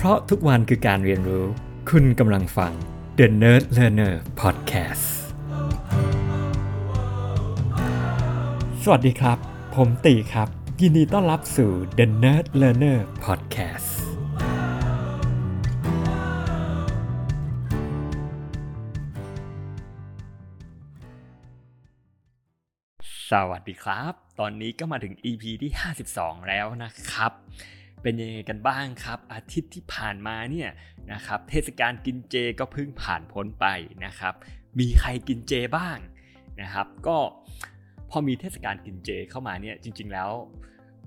เพราะทุกวันคือการเรียนรู้ คุณกำลังฟัง The Nerd Learner Podcast สวัสดีครับ ผมตีครับ ยินดีต้อนรับสู่ The Nerd Learner Podcast สวัสดีครับ ตอนนี้ก็มาถึง EP ที่ 52 แล้วนะครับ เป็นยังไงกันบ้างครับ อาทิตย์ที่ผ่านมาเนี่ยนะครับเทศกาลกินเจก็เพิ่งผ่านพ้นไปนะครับ มีใครกินเจบ้างนะครับ ก็พอมีเทศกาลกินเจเข้ามาเนี่ยจริง ๆแล้ว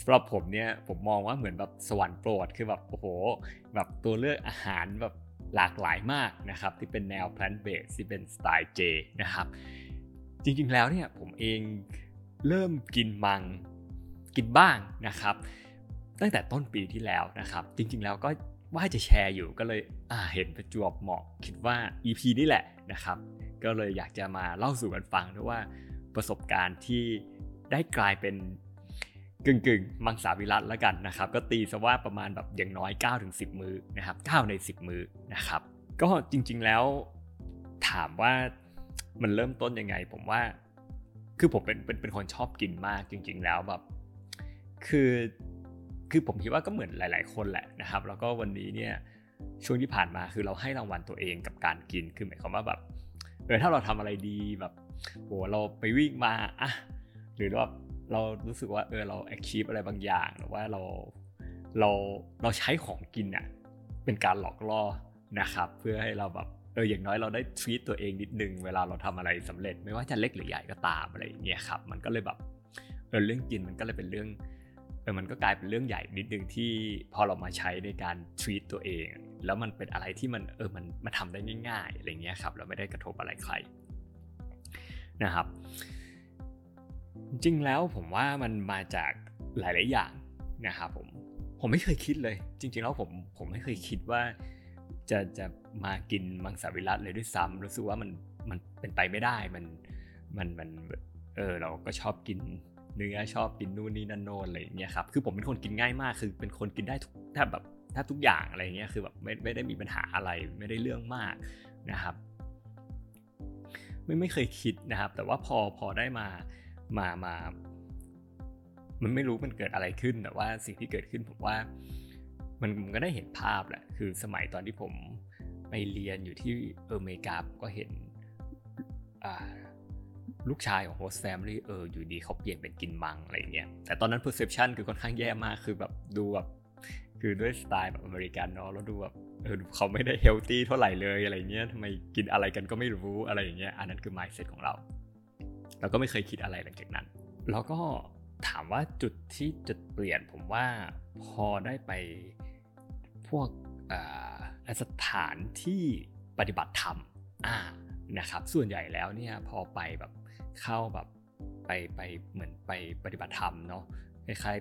สำหรับผมเนี่ยผมมองว่าเหมือนแบบสวรรค์โปรดคือแบบโอ้โหแบบตัวเลือกอาหารแบบหลากหลายมากนะครับ ที่เป็นแนว plant based ที่เป็นสไตล์เจนะครับจริงๆแล้วเนี่ยผมเองเริ่มกินมังกินบ้างนะครับ ตั้งแต่ต้นปีที่แล้วนะครับ จริงๆแล้วก็ว่าจะแชร์อยู่ก็เลยอ่าเห็นประจวบเหมาะ คิดว่า EP นี่แหละนะครับ ก็เลยอยากจะมาเล่าสู่กันฟังด้วยว่าประสบการณ์ที่ได้กลายเป็นกึ่งกึ่งๆมังสวิรัตแล้วกันนะครับ ก็ตีซะว่าประมาณแบบอย่างน้อย 9-10มือนะครับ9ใน 10 มือนะครับ ก็จริงๆแล้วถามว่ามันเริ่มต้นยังไง ผมว่า คือผมเป็นเป็นเป็นคนชอบกินมากจริง ๆ แล้วแบบ คือ คือผมคิดว่าก็เหมือนหลาย ๆ คนแหละนะครับ แล้วก็วันนี้เนี่ยช่วงที่ผ่านมาคือเราให้รางวัลตัวเองกับการกินคือหมายความว่าแบบเออถ้าเราทำอะไรดีแบบโหเราไปวิ่งมาอะหรือว่าเรารู้สึกว่าเออเรา achieve อะไรบางอย่างหรือว่าเราเราเราใช้ของกินอะเป็นการหลอกล่อนะครับ เพื่อให้เราแบบเอออย่างน้อยเราได้ treat ตัวเองนิดนึงเวลาเราทำอะไรสำเร็จ ไม่ว่าจะเล็กหรือใหญ่ก็ตามอะไรอย่างเงี้ยครับ มันก็เลยแบบเออเรื่องกินมันก็เลยเป็นเรื่อง เออมันก็กลายเป็นเรื่องใหญ่นิดนึงที่พอเรามาใช้ในการ treat ตัวเอง แล้วมันเป็นอะไรที่มันเออมันมาทำได้ง่ายๆอะไรเงี้ยครับเราไม่ได้กระทบอะไรใครนะครับจริงๆแล้วผมว่ามันมาจากหลาย ๆ อย่างนะครับผมผมไม่เคยคิดเลย จริง ๆ แล้วผมผมไม่เคยคิดว่า จะจะมากินมังสวิรัตเลยด้วยซ้ำรู้สึกว่ามันมันเป็นไปไม่ได้มันมันมันเออเราก็ชอบกิน เนื้อชอบกินนู่นนี่นั่นโน่นอะไรอย่างเงี้ยครับคือผมเป็นคนกินง่ายมากคือเป็นคนกินได้ทุกแทบแบบแทบทุกอย่างอะไรเงี้ยคือแบบไม่ไม่ได้มีปัญหาอะไรไม่ได้เรื่องมากนะครับไม่ไม่เคยคิดนะครับ แต่ว่าพอพอได้มามามา มันไม่รู้มันเกิดอะไรขึ้นแต่ว่าสิ่งที่เกิดขึ้นผมว่ามันมันก็ได้เห็นภาพแหละคือสมัยตอนที่ผมไปเรียนอยู่ที่อเมริกาก็เห็น ลูกชายของ host family เอออยู่ดีเขาเปลี่ยนเป็นกินมังอะไรเงี้ยแต่ตอนนั้น perception คือค่อนข้างแย่มากคือแบบดูแบบคือด้วยสไตล์แบบอเมริกันเนาะแล้วดูแบบเออเขาไม่ได้เฮลตี้เท่าไหร่เลยอะไรเงี้ยทำไมกินอะไรกันก็ไม่รู้อะไรอย่างเงี้ยอันนั้นคือ mindset ของเรา เราก็ไม่เคยคิดอะไรหลังจากนั้น แล้วก็ถามว่าจุดที่จุดเปลี่ยนผมว่าพอได้ไปพวกสถานที่ปฏิบัติธรรมอ่า นะครับส่วนใหญ่แล้วเนี่ยพอไปแบบเข้าแบบไปไปเหมือนไปปฏิบัติธรรมเนาะคล้าย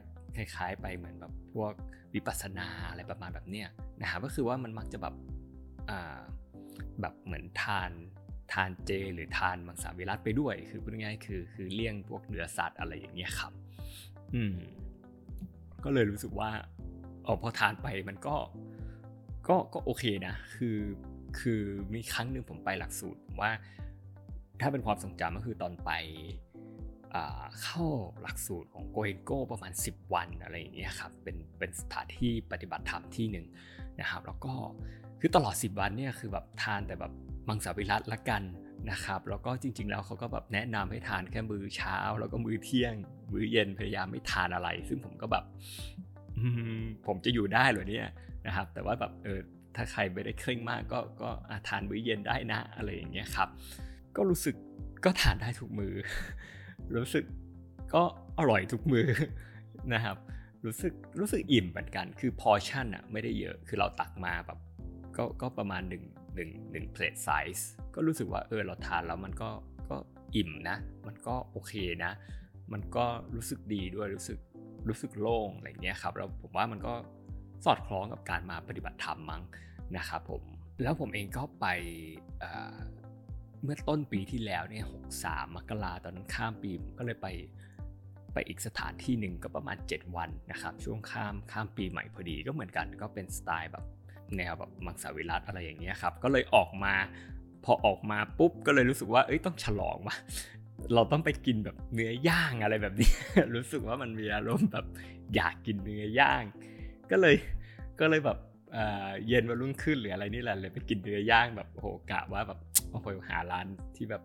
ๆคล้าย ๆ ไปเหมือนแบบพวกวิปัสสนาอะไรประมาณแบบเนี้ยนะครับก็คือว่ามันมักจะแบบอ่าแบบเหมือนทานทานเจ หรือทานมังสวิรัตไปด้วย คือพูดง่ายๆคือคือเลี่ยงพวกเนื้อสัตว์อะไรอย่างเงี้ยครับ อืมก็เลยรู้สึกว่าออพอทานไปมันก็ก็ก็โอเคนะ คือคือมีครั้งหนึ่งผมไปหลักสูตร ผมว่าถ้าเป็นความทรงจำก็คือตอนไปเข้าหลักสูตรของโกเฮนโกประมาณ 10 วันอะไรอย่างเงี้ยครับเป็นเป็นสถานที่ปฏิบัติธรรมที่หนึ่งนะครับ แล้วก็คือตลอด 10 วันเนี่ยคือแบบทานแต่แบบมังสวิรัตละกันนะครับ แล้วก็จริง ๆ แล้วเขาก็แบบแนะนำให้ทานแค่มื้อเช้า แล้วก็มื้อเที่ยง มื้อเย็นพยายามไม่ทานอะไร ซึ่งผมก็แบบผมจะอยู่ได้หรอเนี่ยนะครับ แต่ว่าแบบเออ ถ้าใครไม่ได้เคร่งมากก็ก็ทานมื้อเย็นได้นะอะไรอย่างเงี้ยครับ ก็รู้สึกก็ทานได้ทุกมื้อ รู้สึกก็อร่อยทุกมื้อนะครับ รู้สึกรู้สึกอิ่มเหมือนกัน คือพอชั่นอะไม่ได้เยอะคือเราตักมาแบบก็ก็ประมาณหนึ่งหนึ่งหนึ่ง plate size ก็รู้สึกว่าเออเราทานแล้วมันก็ก็อิ่มนะ มันก็โอเคนะ มันก็รู้สึกดีด้วยรู้สึกรู้สึกโล่งอะไรเงี้ยครับแล้วผมว่ามันก็ สอดคล้องกับการมาปฏิบัติธรรมมั้งนะครับผมแล้วผมเองก็ไปเมื่อต้นปีที่แล้วเนี่ยหกสามมกราตอนนั้นข้ามปีก็เลยไปไปอีกสถานที่หนึ่งก็ประมาณ 7 วันนะครับช่วงข้ามข้ามปีใหม่พอดีก็เหมือนกันก็เป็นสไตล์แบบแนวแบบมังสวิรัตอะไรอย่างเงี้ยครับก็เลยออกมาพอออกมาปุ๊บก็เลยรู้สึกว่าเอ้ยต้องฉลองว่ะเราต้องไปกินแบบเนื้อย่างอะไรแบบนี้ รู้สึกว่ามันมีอารมณ์แบบอยากกินเนื้อย่าง ก็เลยก็เลยแบบเย็นวันรุ่งขึ้นหรืออะไรนี่แหละเลยไปกินเนื้อย่างแบบโหกะว่าแบบโอ้โหหาร้านที่แบบ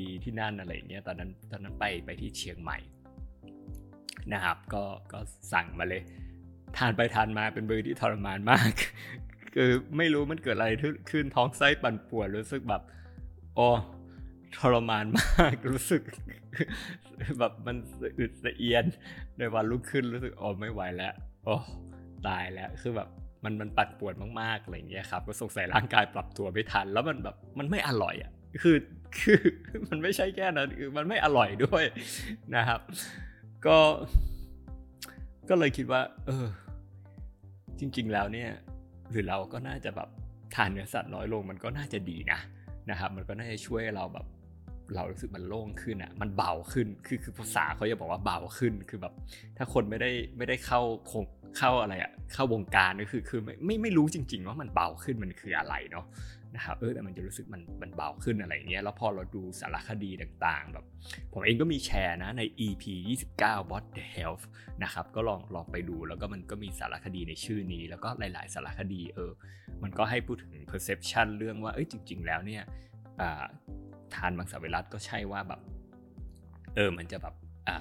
ดีๆ ที่นั่นอะไรเงี้ยตอนนั้นตอนนั้นไปไปที่เชียงใหม่นะครับ ก็ก็สั่งมาเลย ทานไปทานมาเป็นเบอร์ที่ทรมานมาก คือไม่รู้มันเกิดอะไรขึ้นท้องไส้ปั่นป่วนรู้สึกแบบโอ้ทรมานมากรู้สึก แบบมันอึดสะเอียนในวันรุ่งขึ้นรู้สึกโอ้ไม่ไหวแล้ว โอ้ตายแล้วคือแบบมันมันปั่นปวนมากๆอะไรเงี้ยครับก็สงสัยร่างกายปรับตัวไม่ทัน แล้วมันแบบมันไม่อร่อยอะคือคือมันไม่ใช่แค่นั้นคือมันไม่อร่อยด้วยนะครับ ก็ ก็เลยคิดว่า เออ จริง ๆ แล้วเนี่ย หรือเราก็น่าจะแบบทานเนื้อสัตว์น้อยลง มันก็น่าจะดีนะนะครับ มันก็น่าจะช่วยเราแบบ เรารู้สึกมันโล่งขึ้นอะมันเบาขึ้นคือคือภาษาเขาจะบอกว่าเบาขึ้นคือแบบ ถ้าคนไม่ได้ไม่ได้เข้าคงเข้าอะไรอะเข้าวงการก็คือคือไม่ไม่ไม่รู้จริง ๆ ว่ามันเบาขึ้นมันคืออะไรเนาะนะครับเออแต่มันจะรู้สึกมันมันเบาขึ้นอะไรเงี้ยแล้วพอเราดูสารคดีต่างๆ แบบ ผมเองก็มีแชร์นะใน EP 29 Bot the Health นะครับก็ลองลองไปดูแล้วก็มันก็มีสารคดีในชื่อนี้ แล้วก็หลาย ๆ สารคดีเออมันก็ให้พูดถึง perception เรื่องว่าเอ้ยจริง ๆ แล้วเนี่ย ทานมังสวิรัติก็ใช่ว่าแบบ เออมันจะแบบ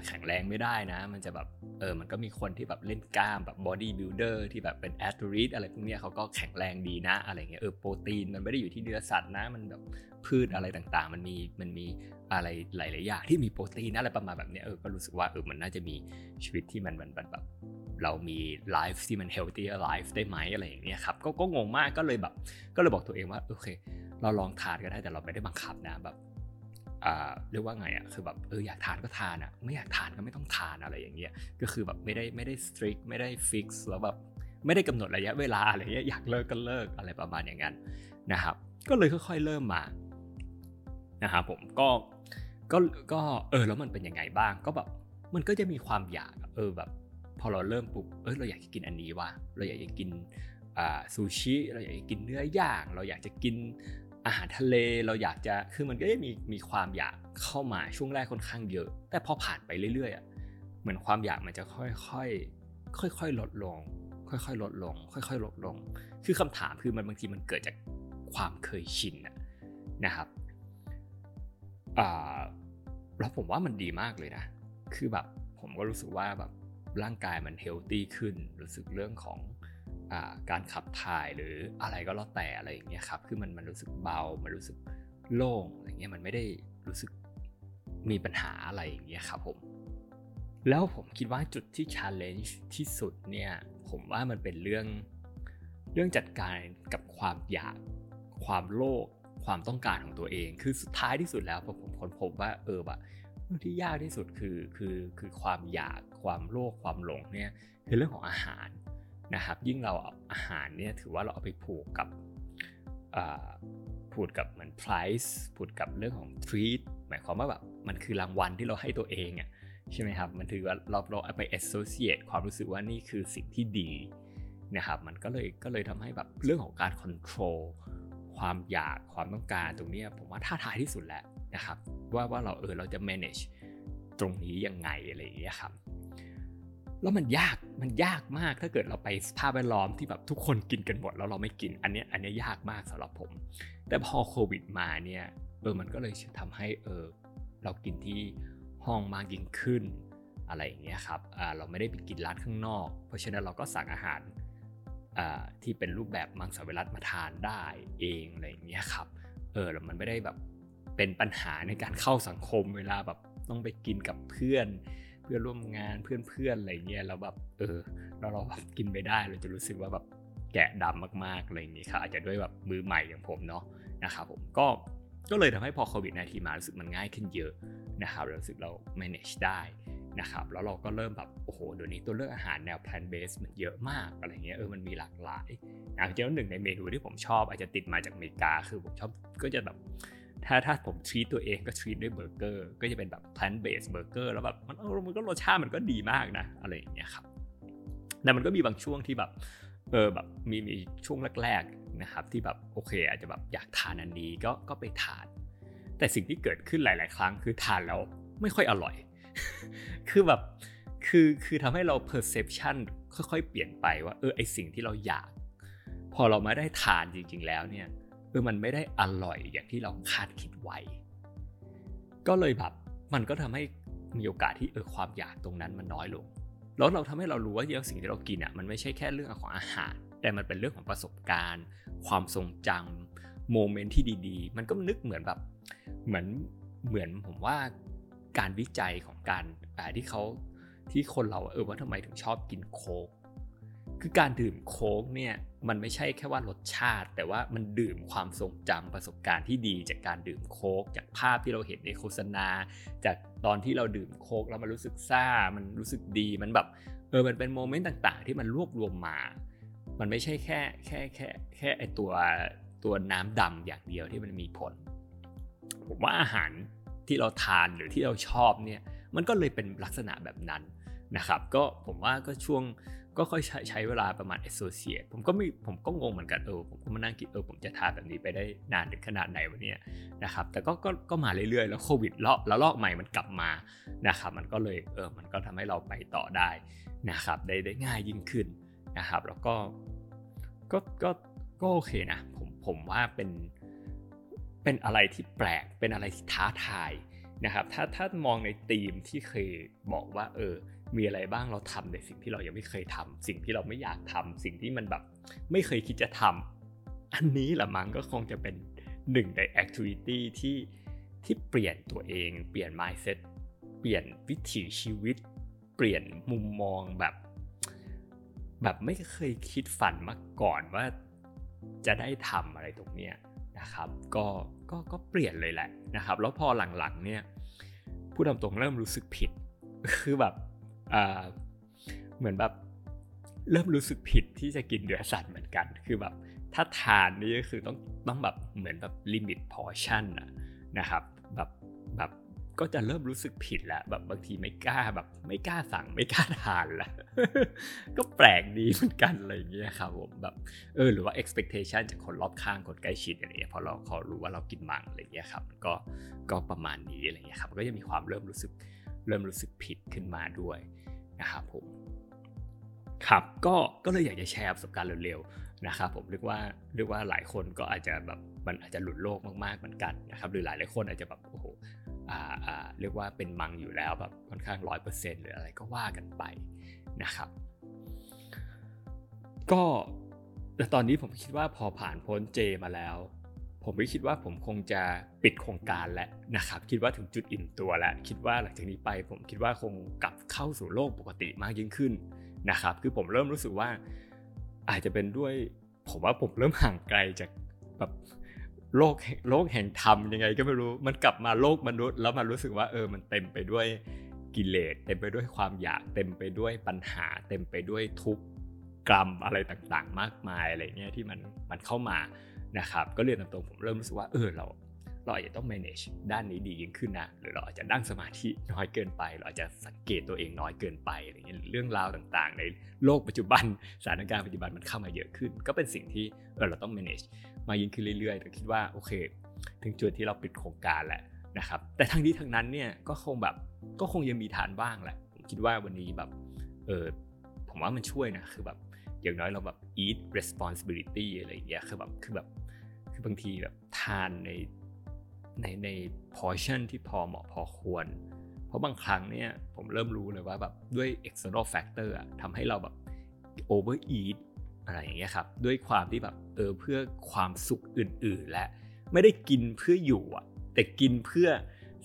แข็งแรงไม่ได้นะ มันจะแบบเออมันก็มีคนที่แบบเล่นกล้ามแบบ bodybuilder ที่แบบเป็น athlete อะไรพวกนี้เขาก็แข็งแรงดีนะอะไรเงี้ยเออโปรตีนมันไม่ได้อยู่ที่เนื้อสัตว์นะ มันแบบพืชอะไรต่างๆ มันมีมันมีอะไรหลายๆอย่างที่มีโปรตีนอะไรประมาณแบบนี้เออก็รู้สึกว่าเออมันน่าจะมีชีวิตที่มันมันแบบเรามี life ที่มัน healthier life ได้ไหมอะไรอย่างเงี้ยครับก็ก็งงมากก็เลยแบบ ก็เลยบอกตัวเองว่าโอเค เราลองทานก็ได้แต่เราไม่ได้บังคับนะแบบเรียกว่าไงอะคือแบบเอออยากทานก็ทานอะไม่อยากทานก็ไม่ต้องทานอะไรอย่างเงี้ยก็คือแบบไม่ได้ไม่ได้ strict ไม่ได้ fix แล้วแบบไม่ได้กำหนดระยะเวลาอะไรเงี้ยอยากเลิกก็เลิกอะไรประมาณอย่างนั้นนะครับ ก็เลยค่อย ๆ เริ่มมานะครับผมก็ก็ก็เออแล้วมันเป็นยังไงบ้างก็แบบมันก็จะมีความอยากเออแบบ พอเราเริ่มปุ๊บเออเราอยากจะกินอันนี้ว่ะเราอยากจะกินอ่าซูชิเราอยากจะกินเนื้อย่าง เราอยากจะกิน อาหารทะเลเราอยากจะคือมันก็จะมีมีความอยากเข้ามาช่วงแรกค่อนข้างเยอะ แต่พอผ่านไปเรื่อยๆอะเหมือนความอยากมันจะค่อยๆค่อยๆลดลง ค่อยๆลดลง ค่อยๆลดลง คือคำถามคือมันบางทีมันเกิดจากความเคยชินนะครับอ่าแล้วผมว่ามันดีมากเลยนะ คือแบบผมก็รู้สึกว่าแบบร่างกายมันเฮลตี้ขึ้น รู้สึกเรื่องของ การขับถ่ายหรืออะไรก็แล้วแต่อะไรอย่างเงี้ยครับคือมันมันรู้สึกเบา มันรู้สึกโล่งอะไรเงี้ยมันไม่ได้รู้สึกมีปัญหาอะไรอย่างเงี้ยครับผมแล้วผมคิดว่าจุดที่ challenge ที่สุดเนี่ยผมว่ามันเป็นเรื่องเรื่องจัดการกับความอยากความโลภความต้องการของตัวเอง คือสุดท้ายที่สุดแล้วผมค้นพบว่าเออแบบเรื่องที่ยากที่สุดคือคือคือความอยากความโลภความหลงเนี่ยคือเรื่องของอาหาร นะครับ ยิ่งเราเอาอาหารเนี่ยถือว่าเราเอาไปผูกกับผูกกับเหมือน price ผูกกับเรื่องของ treat หมายความว่าแบบมันคือรางวัลที่เราให้ตัวเองอะใช่ไหมครับ มันถือว่าเราเราเอาไป associate ความรู้สึกว่านี่คือสิ่งที่ดีนะครับ มันก็เลยก็เลยทำให้แบบเรื่องของการ control ความอยากความต้องการตรงนี้ผมว่าท้าทายที่สุดแหละนะครับ ว่าว่าเราเออเราจะ manage ตรงนี้ยังไงอะไรอย่างเงี้ยครับ แล้วมันยากมันยากมากถ้าเกิดเราไปสภาพแวดล้อมที่แบบทุกคนกินกันหมดแล้วเราไม่กินอันนี้อันนี้ยากมากสำหรับผม แต่พอโควิดมาเนี่ยเออมันก็เลยทำให้เออเรากินที่ห้องมากยิ่งขึ้นอะไรอย่างเงี้ยครับอ่าเราไม่ได้ไปกินร้านข้างนอก เพราะฉะนั้นเราก็สั่งอาหารอ่าที่เป็นรูปแบบมังสวิรัตมาทานได้เองอะไรอย่างเงี้ยครับเออแล้วมันไม่ได้แบบเป็นปัญหาในการเข้าสังคมเวลาแบบต้องไปกินกับเพื่อน เพื่อนร่วมงานเพื่อนๆอะไรเงี้ยเราแบบเออเราเราแบบกินไปได้เราจะรู้สึกว่าแบบแกะดำมากๆอะไรอย่างนี้ค่ะอาจจะด้วยแบบมือใหม่อย่างผมเนาะนะครับผมก็ก็เลยทำให้พอโควิดนาทีมารู้สึกมันง่ายขึ้นเยอะนะครับรู้สึกเรา manage ได้นะครับแล้วเราก็เริ่มแบบโอ้โหเดี๋ยวนี้ตัวเลือกอาหารแนว plant based มันเยอะมากอะไรเงี้ยเออมันมีหลากหลายอย่างเช่นหนึ่งในเมนูที่ผมชอบอาจจะติดมาจากอเมริกาคือผมชอบก็จะแบบ ถ้าถ้าผมทรีตตัวเองก็ทรีตด้วยเบอร์เกอร์ก็จะเป็นแบบ plant based เบอร์เกอร์แล้วแบบมันมันก็รสชาติมันก็ดีมากนะ อะไรอย่างเงี้ยครับแต่มันก็มีบางช่วงที่แบบเออแบบมีมีช่วงแรกๆนะครับที่แบบโอเค อาจจะแบบอยากทานอันนี้ก็ก็ไปทาน แต่สิ่งที่เกิดขึ้นหลาย ๆ ครั้งคือทานแล้วไม่ค่อยอร่อย คือแบบคือคือทำให้เรา perception ค่อยๆ เปลี่ยนไปว่าเออไอสิ่งที่เราอยาก พอเรามาได้ทานจริง ๆ แล้วเนี่ย เออมันไม่ได้อร่อยอย่างที่เราคาดคิดไว้ ก็เลยแบบมันก็ทำให้มีโอกาสที่เออความอยากตรงนั้นมันน้อยลง แล้วเราทำให้เรารู้ว่าเยอะสิ่งที่เรากินอะมันไม่ใช่แค่เรื่องของอาหาร แต่มันเป็นเรื่องของประสบการณ์ ความทรงจำโมเมนต์ที่ดีๆ มันก็นึกเหมือนแบบเหมือนเหมือนผมว่าการวิจัยของการที่เขาที่คนเราเออว่าทำไมถึงชอบกินโค้ก คือการดื่มโค้กเนี่ยมันไม่ใช่แค่ว่ารสชาติ แต่ว่ามันดื่มความทรงจำประสบการณ์ที่ดีจากการดื่มโค้กจากภาพที่เราเห็นในโฆษณา จากตอนที่เราดื่มโค้กแล้วมันรู้สึกซ่ามันรู้สึกดีมันแบบเออมันเป็นโมเมนต์ต่างๆ ที่มันรวบรวมมา มันไม่ใช่แค่แค่แค่แค่ไอตัวตัวน้ำดำอย่างเดียวที่มันมีผล ผมว่าอาหารที่เราทานหรือที่เราชอบเนี่ยมันก็เลยเป็นลักษณะแบบนั้น นะครับ ก็ผมว่าก็ช่วงก็ค่อยใช้ใช้เวลาประมาณ associate ผมก็มีผมก็งงเหมือนกันเออผมก็มานั่งคิดเออผมจะทาแบบนี้ไปได้นานถึงขนาดไหนวะเนี่ยนะครับ แต่ก็ก็ก็มาเรื่อยๆ แล้วโควิดเลาะแล้วลอกใหม่มันกลับมานะครับ มันก็เลยเออมันก็ทำให้เราไปต่อได้นะครับ ได้ได้ง่ายยิ่งขึ้นนะครับ แล้วก็ก็ก็ก็โอเคนะผมผมว่าเป็นเป็นอะไรที่แปลกเป็นอะไรที่ท้าทายนะครับ ถ้าถ้ามองในธีมที่เคยบอกว่าเออ มีอะไรบ้างเราทำในสิ่งที่เรายังไม่เคยทำสิ่งที่เราไม่อยากทำสิ่งที่มันแบบไม่เคยคิดจะทำอันนี้แหละมั้งก็คงจะเป็นหนึ่งในแอคทิวิตี้ที่ที่เปลี่ยนตัวเอง เปลี่ยน mindset เปลี่ยนวิถีชีวิต เปลี่ยนมุมมองแบบ แบบไม่เคยคิดฝันมาก่อนว่าจะได้ทำอะไรตรงเนี้ยนะครับ ก็ก็ก็เปลี่ยนเลยแหละนะครับ แล้วพอหลังๆเนี่ยผู้ทำตรงเริ่มรู้สึกผิด คือแบบ เหมือนแบบเริ่มรู้สึกผิดที่จะกินเนื้อสัตว์เหมือนกัน คือแบบถ้าทานนี่ก็คือต้องต้องแบบเหมือนแบบลิมิตพอชั่นนะครับแบบแบบก็จะเริ่มรู้สึกผิดแล้วแบบบางทีไม่กล้าแบบไม่กล้าสั่งไม่กล้าทานล้วก็แปลกดีเหมือนกันอะไรอย่างเงี้ยครับผมแบบเออหรือว่า expectation จากคนรอบข้างคนใกล้ชิดอะไรเงี้ยพอเราเขารู้ว่าเรากินมังอะไรเงี้ยครับก็ก็ประมาณนี้อะไรเงี้ยครับก็จะมีความเริ่มรู้สึกเริ่มรู้สึกผิดขึ้นมาด้วย นะครับผมครับก็ก็เลยอยากจะแชร์ประสบการณ์เร็วๆนะครับผมเรียกว่าเรียกว่าหลายคนก็อาจจะแบบมันอาจจะหลุดโลกมากๆเหมือนกันนะครับหรือหลายหลายคนอาจจะแบบโอ้โหอ่าอ่าเรียกว่าเป็นมังอยู่แล้วแบบค่อนข้างร้อยเปอร์เซ็นต์หรืออะไรก็ว่ากันไปนะครับ ก็แต่ตอนนี้ผมคิดว่าพอผ่านพ้นเจมาแล้ว ผมไม่คิดว่าผมคงจะปิดโครงการแล้วนะครับ คิดว่าถึงจุดอิ่มตัวแล้ว คิดว่าหลังจากนี้ไปผมคิดว่าคงกลับเข้าสู่โลกปกติมากยิ่งขึ้นนะครับ คือผมเริ่มรู้สึกว่าอาจจะเป็นด้วย ผมว่าผมเริ่มห่างไกลจากแบบโลกโลกแห่งธรรมยังไงก็ไม่รู้มันกลับมาโลกมนุษย์ แล้วมันรู้สึกว่าเออมันเต็มไปด้วยกิเลสเต็มไปด้วยความอยากเต็มไปด้วยปัญหา เต็มไปด้วยทุกข์กรรมอะไรต่างๆ มากมายอะไรเงี้ยที่มันมันเข้ามา นะครับก็เรียนตรงผมเริ่มรู้สึกว่าเออเราเราอาจจะต้อง manage ด้านนี้ดียิ่งขึ้นนะ หรือเราอาจจะนั่งสมาธิน้อยเกินไป เราอาจจะสังเกตตัวเองน้อยเกินไปอะไรเงี้ยเรื่องราวต่างๆ ในโลกปัจจุบันสถานการณ์ปัจจุบันมันเข้ามาเยอะขึ้น ก็เป็นสิ่งที่เออเราต้อง manage มายิ่งขึ้นเรื่อยๆแต่คิดว่าโอเค ถึงจุดที่เราปิดโครงการแหละนะครับ แต่ทั้งนี้ทั้งนั้นเนี่ยก็คงแบบก็คงยังมีฐานบ้างแหละผมคิดว่าวันนี้แบบเออผมว่ามันช่วยนะคือแบบอย่างน้อยเราแบบ eat responsibility อะไรอย่างเงี้ยคือแบบคือแบบ บางทีแบบทานในในใน portion ที่พอเหมาะพอควร เพราะบางครั้งเนี่ยผมเริ่มรู้เลยว่าแบบด้วย external factor อะทำให้เราแบบ overeat อะไรอย่างเงี้ยครับ ด้วยความที่แบบเออเพื่อความสุขอื่น ๆ และไม่ได้กินเพื่ออยู่อะแต่กินเพื่อ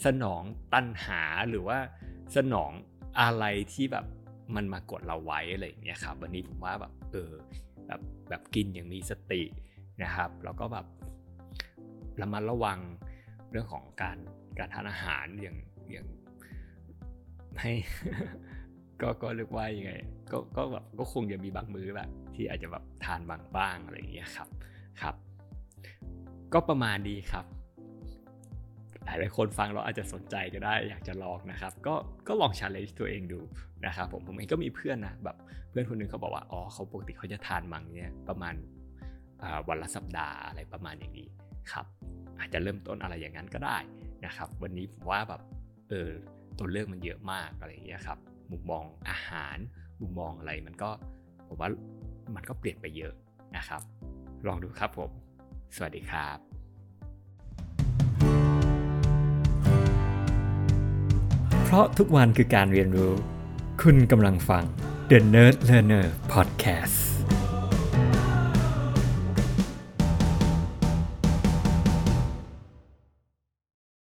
สนองตัณหาหรือว่าสนองอะไรที่แบบมันมากดเราไว้อะไรอย่างเงี้ยครับวันนี้ผมว่าแบบเออแบบแบบกินอย่างมีสตินะครับ แล้วก็แบบ ระมัดระวังเรื่องของการการทานอาหารอย่างอย่างให้ก็ก็เรียกว่ายังไงก็ก็แบบก็คงจะมีบางมื้อแหละที่อาจจะแบบทานบางบ้างอะไรอย่างเงี้ยครับครับ ก็ประมาณดีครับ หลายหลายคนฟังเราอาจจะสนใจก็ได้อยากจะลองนะครับ ก็ก็ลองชาเลนจ์ตัวเองดูนะครับผมผมเองก็มีเพื่อนนะแบบเพื่อนคนหนึงเขาบอกว่าอ๋อเขาปกติเขาจะทานมังเนี่ยประมาณวันละสัปดาห์อะไรประมาณอย่างนี้ ครับอาจจะเริ่มต้นอะไรอย่างนั้นก็ได้นะครับวันนี้ผมว่าแบบเออตัวเลือกมันเยอะมากอะไรอย่างเงี้ยครับมุมมองอาหารมุมมองอะไรมันก็ผมว่ามันก็เปลี่ยนไปเยอะนะครับ ลองดูครับผม สวัสดีครับเพราะทุกวันคือการเรียนรู้ คุณกำลังฟัง The Nerd Learner Podcast